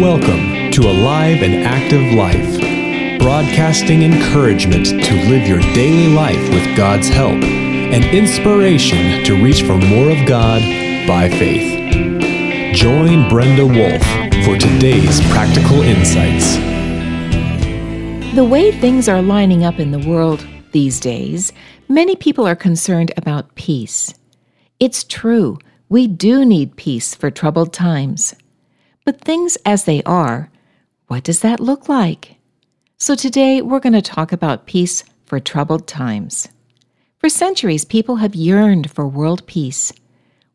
Welcome to Alive and Active Life, broadcasting encouragement to live your daily life with God's help and inspiration to reach for more of God by faith. Join Brenda Wolf for today's practical insights. The way things are lining up in the world these days, many people are concerned about peace. It's true, we do need peace for troubled times. But things as they are, what does that look like? So today we're going to talk about peace for troubled times. For centuries, people have yearned for world peace.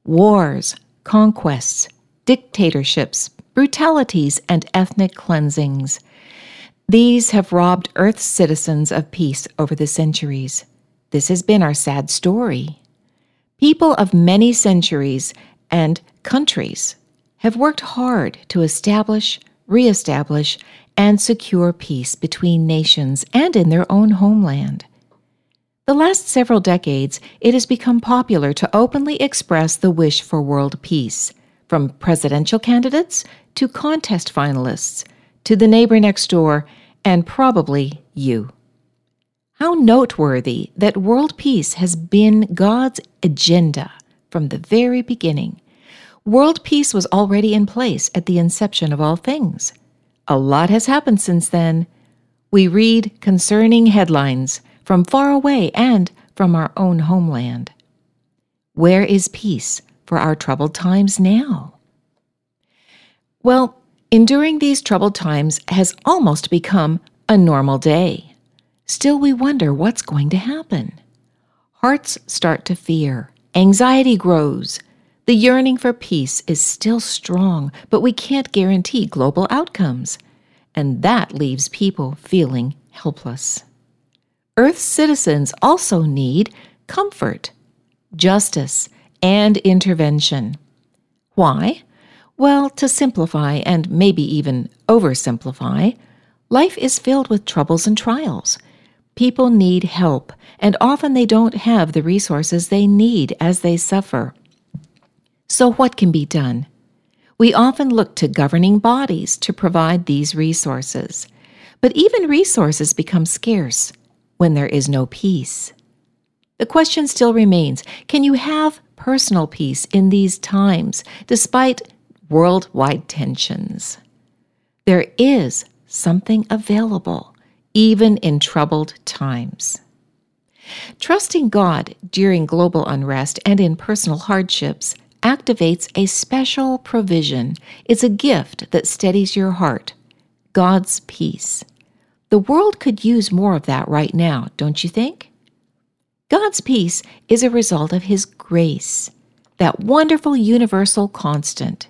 Wars, conquests, dictatorships, brutalities, and ethnic cleansings. These have robbed Earth's citizens of peace over the centuries. This has been our sad story. People of many centuries and countries have worked hard to establish, reestablish, and secure peace between nations and in their own homeland. The last several decades, it has become popular to openly express the wish for world peace, from presidential candidates to contest finalists, to the neighbor next door, and probably you. How noteworthy that world peace has been God's agenda from the very beginning. World peace was already in place at the inception of all things. A lot has happened since then. We read concerning headlines from far away and from our own homeland. Where is peace for our troubled times now? Well, enduring these troubled times has almost become a normal day. Still, we wonder what's going to happen. Hearts start to fear, anxiety grows, the yearning for peace is still strong, but we can't guarantee global outcomes, and that leaves people feeling helpless. Earth's citizens also need comfort, justice, and intervention. Why? Well, to simplify and maybe even oversimplify, life is filled with troubles and trials. People need help, and often they don't have the resources they need as they suffer. So, what can be done? We often look to governing bodies to provide these resources. But even resources become scarce when there is no peace. The question still remains can you have personal peace in these times despite worldwide tensions? There is something available, even in troubled times. Trusting God during global unrest and in personal hardships activates a special provision. It's a gift that steadies your heart God's peace. The world could use more of that right now, don't you think? God's peace is a result of His grace, that wonderful universal constant.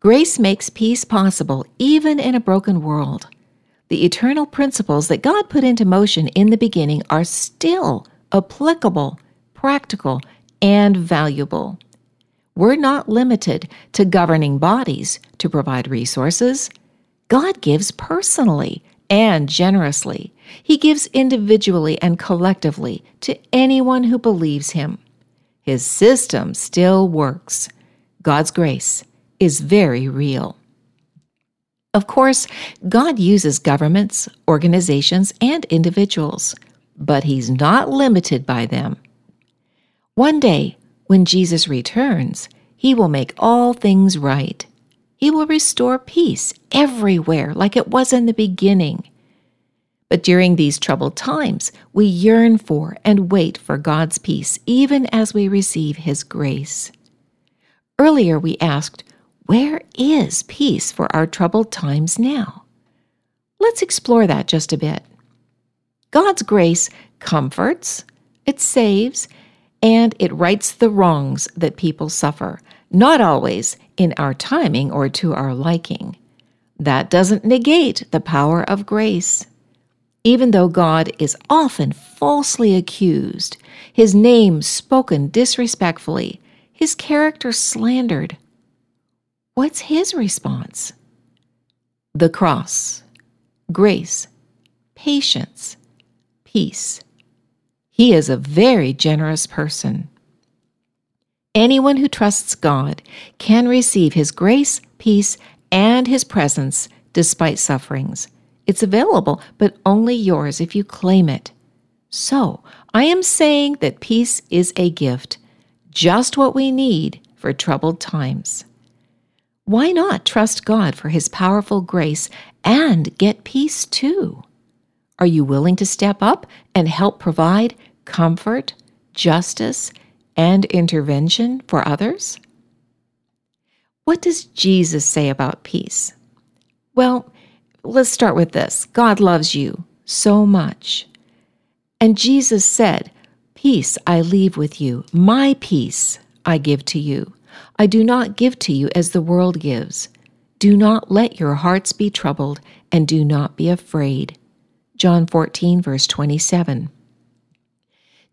Grace makes peace possible even in a broken world. The eternal principles that God put into motion in the beginning are still applicable, practical, and valuable. We're not limited to governing bodies to provide resources. God gives personally and generously. He gives individually and collectively to anyone who believes Him. His system still works. God's grace is very real. Of course, God uses governments, organizations, and individuals, but He's not limited by them. One day, when Jesus returns, he will make all things right. He will restore peace everywhere like it was in the beginning. But during these troubled times, we yearn for and wait for God's peace, even as we receive His grace. Earlier, we asked, Where is peace for our troubled times now? Let's explore that just a bit. God's grace comforts, it saves, and it rights the wrongs that people suffer, not always in our timing or to our liking. That doesn't negate the power of grace. Even though God is often falsely accused, his name spoken disrespectfully, his character slandered, what's his response? The cross, grace, patience, peace. He is a very generous person. Anyone who trusts God can receive His grace, peace, and His presence despite sufferings. It's available, but only yours if you claim it. So, I am saying that peace is a gift, just what we need for troubled times. Why not trust God for His powerful grace and get peace too? Are you willing to step up and help provide comfort, justice, and intervention for others? What does Jesus say about peace? Well, let's start with this God loves you so much. And Jesus said, Peace I leave with you, my peace I give to you. I do not give to you as the world gives. Do not let your hearts be troubled, and do not be afraid. John 14, verse 27.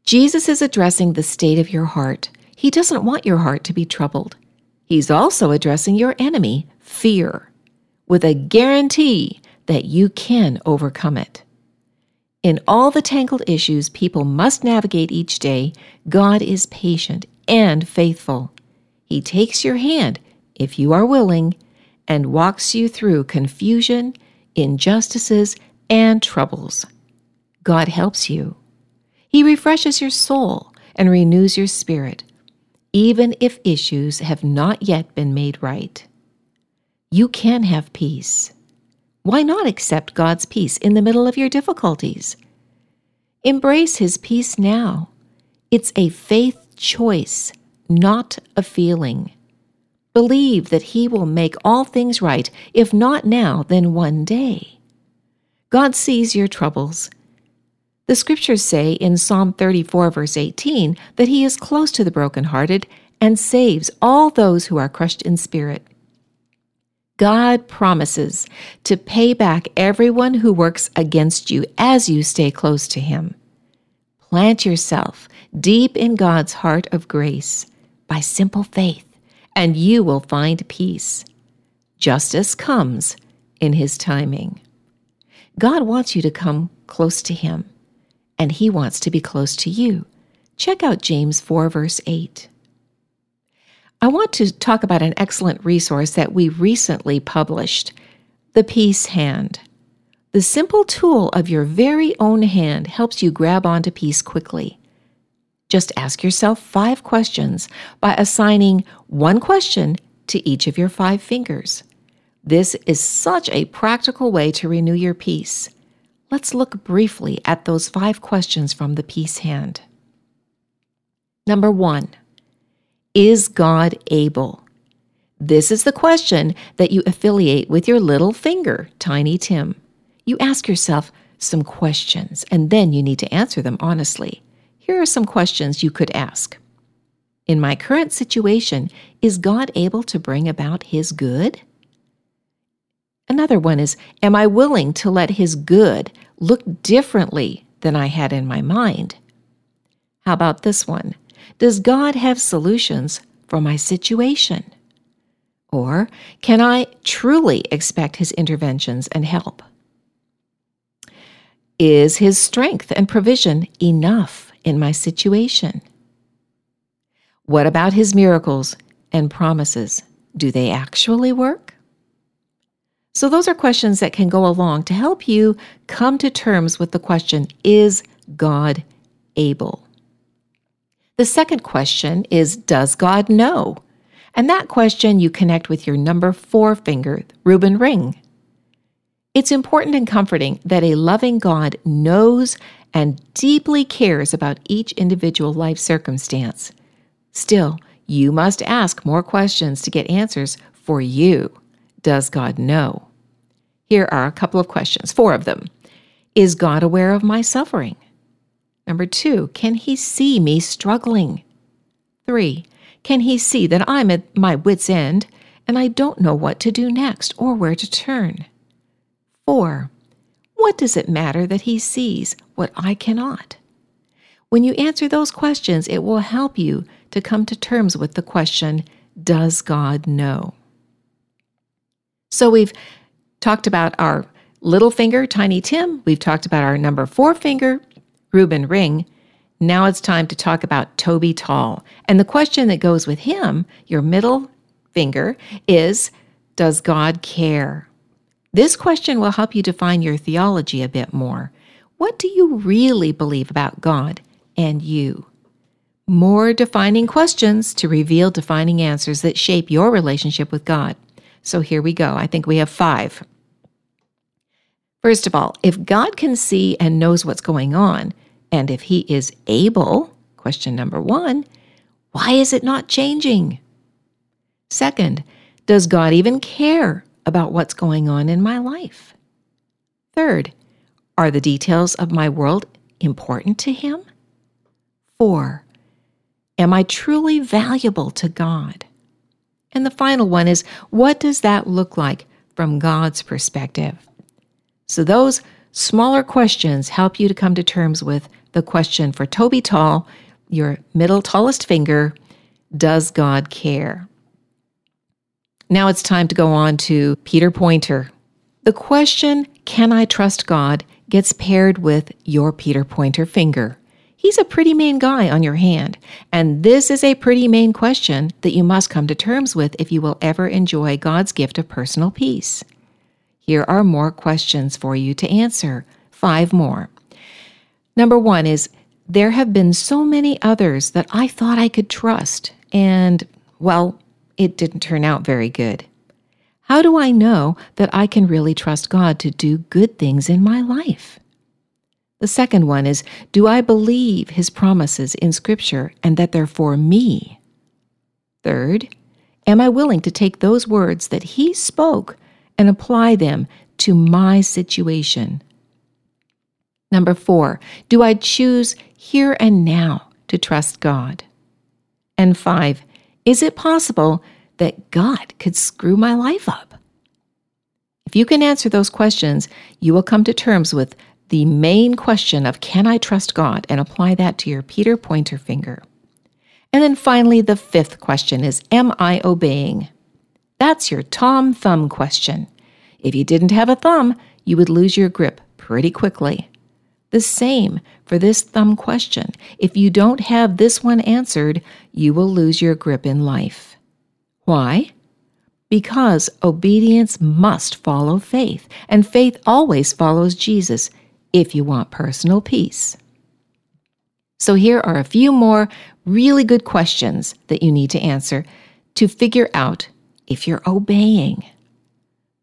Jesus is addressing the state of your heart. He doesn't want your heart to be troubled. He's also addressing your enemy, fear, with a guarantee that you can overcome it. In all the tangled issues people must navigate each day, God is patient and faithful. He takes your hand, if you are willing, and walks you through confusion, injustices, and troubles. God helps you. He refreshes your soul and renews your spirit, even if issues have not yet been made right. You can have peace. Why not accept God's peace in the middle of your difficulties? Embrace His peace now. It's a faith choice not a feeling. Believe that He will make all things right, if not now, then one day. God sees your troubles. The scriptures say in Psalm 34, verse 18, that He is close to the brokenhearted and saves all those who are crushed in spirit. God promises to pay back everyone who works against you as you stay close to Him. Plant yourself deep in God's heart of grace by simple faith, and you will find peace. Justice comes in His timing. God wants you to come close to Him, and He wants to be close to you. Check out James 4, verse 8. I want to talk about an excellent resource that we recently published The Peace Hand. The simple tool of your very own hand helps you grab onto peace quickly. Just ask yourself five questions by assigning one question to each of your five fingers. This is such a practical way to renew your peace. Let's look briefly at those five questions from the peace hand. Number one Is God able? This is the question that you affiliate with your little finger, Tiny Tim. You ask yourself some questions and then you need to answer them honestly. Here are some questions you could ask. In my current situation, is God able to bring about His good? Another one is Am I willing to let His good look differently than I had in my mind? How about this one? Does God have solutions for my situation? Or can I truly expect His interventions and help? Is His strength and provision enough? in my situation? What about his miracles and promises? Do they actually work? So, those are questions that can go along to help you come to terms with the question Is God able? The second question is Does God know? And that question you connect with your number four finger, Reuben ring. It's important and comforting that a loving God knows and deeply cares about each individual life circumstance. Still, you must ask more questions to get answers for you. Does God know? Here are a couple of questions, four of them. Is God aware of my suffering? Number two, can he see me struggling? Three, can he see that I'm at my wits' end and I don't know what to do next or where to turn? Four, what does it matter that he sees what I cannot? When you answer those questions, it will help you to come to terms with the question Does God know? So we've talked about our little finger, Tiny Tim. We've talked about our number four finger, Reuben Ring. Now it's time to talk about Toby Tall. And the question that goes with him, your middle finger, is Does God care? This question will help you define your theology a bit more. What do you really believe about God and you? More defining questions to reveal defining answers that shape your relationship with God. So here we go. I think we have five. First of all, if God can see and knows what's going on, and if He is able, question number one, why is it not changing? Second, does God even care about what's going on in my life? Third, are the details of my world important to Him? Four, Am I truly valuable to God? And the final one is what does that look like from God's perspective? So, those smaller questions help you to come to terms with the question for Toby Tall, your middle tallest finger Does God care? Now it's time to go on to Peter Pointer. The question, Can I trust God? gets paired with your Peter Pointer finger. He's a pretty main guy on your hand, and this is a pretty main question that you must come to terms with if you will ever enjoy God's gift of personal peace. Here are more questions for you to answer. Five more. Number one is There have been so many others that I thought I could trust, and, well, it didn't turn out very good. How do I know that I can really trust God to do good things in my life? The second one is Do I believe his promises in Scripture and that they're for me? Third, am I willing to take those words that he spoke and apply them to my situation? Number four, do I choose here and now to trust God? And five, is it possible that God could screw my life up? If you can answer those questions, you will come to terms with the main question of can I trust God and apply that to your Peter pointer finger. And then finally, the fifth question is Am I obeying? That's your Tom thumb question. If you didn't have a thumb, you would lose your grip pretty quickly. The same for this thumb question. If you don't have this one answered, you will lose your grip in life. Why? Because obedience must follow faith, and faith always follows Jesus if you want personal peace. So, here are a few more really good questions that you need to answer to figure out if you're obeying.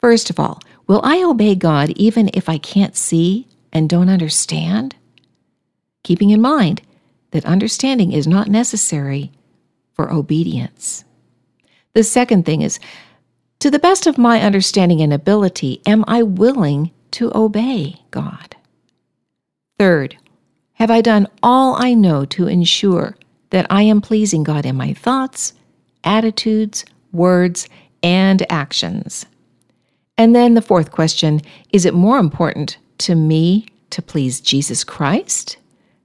First of all, will I obey God even if I can't see and don't understand? Keeping in mind that understanding is not necessary for obedience. The second thing is, to the best of my understanding and ability, am I willing to obey God? Third, have I done all I know to ensure that I am pleasing God in my thoughts, attitudes, words, and actions? And then the fourth question is it more important to me to please Jesus Christ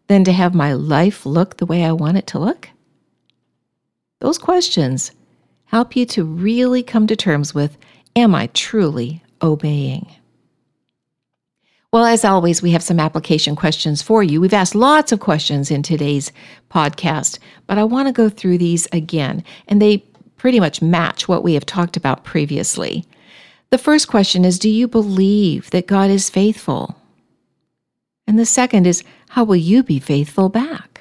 than to have my life look the way I want it to look? Those questions help you to really come to terms with Am I truly obeying? Well, as always, we have some application questions for you. We've asked lots of questions in today's podcast, but I want to go through these again, and they pretty much match what we have talked about previously. The first question is Do you believe that God is faithful? And the second is How will you be faithful back?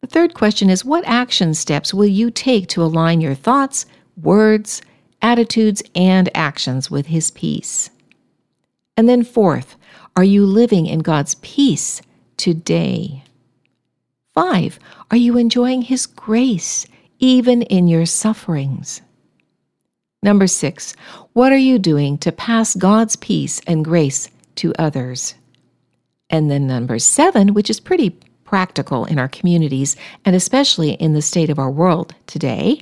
The third question is What action steps will you take to align your thoughts, words, attitudes, and actions with His peace? And then, fourth, are you living in God's peace today? Five, are you enjoying His grace even in your sufferings? Number six, what are you doing to pass God's peace and grace to others? And then number seven, which is pretty practical in our communities and especially in the state of our world today.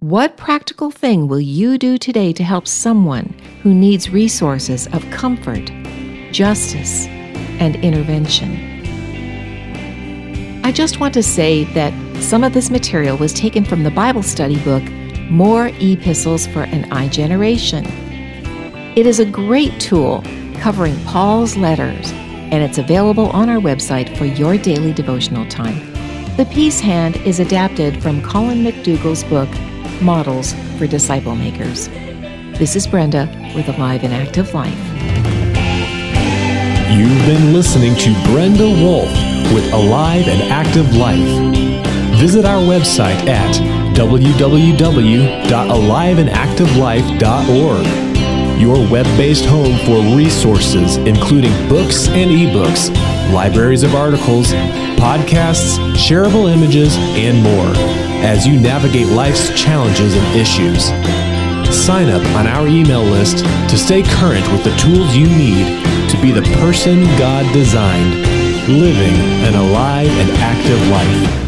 What practical thing will you do today to help someone who needs resources of comfort, justice, and intervention? I just want to say that some of this material was taken from the Bible study book, More Epistles for an I Generation. It is a great tool covering Paul's letters, and it's available on our website for your daily devotional time. The Peace Hand is adapted from Colin McDougall's book, models for disciple makers. This is Brenda with Alive and Active Life. You've been listening to Brenda Wolf with Alive and Active Life. Visit our website at www.aliveandactivelife.org, your web based home for resources including books and ebooks, libraries of articles, podcasts, shareable images, and more as you navigate life's challenges and issues. Sign up on our email list to stay current with the tools you need to be the person God designed, living an alive and active life.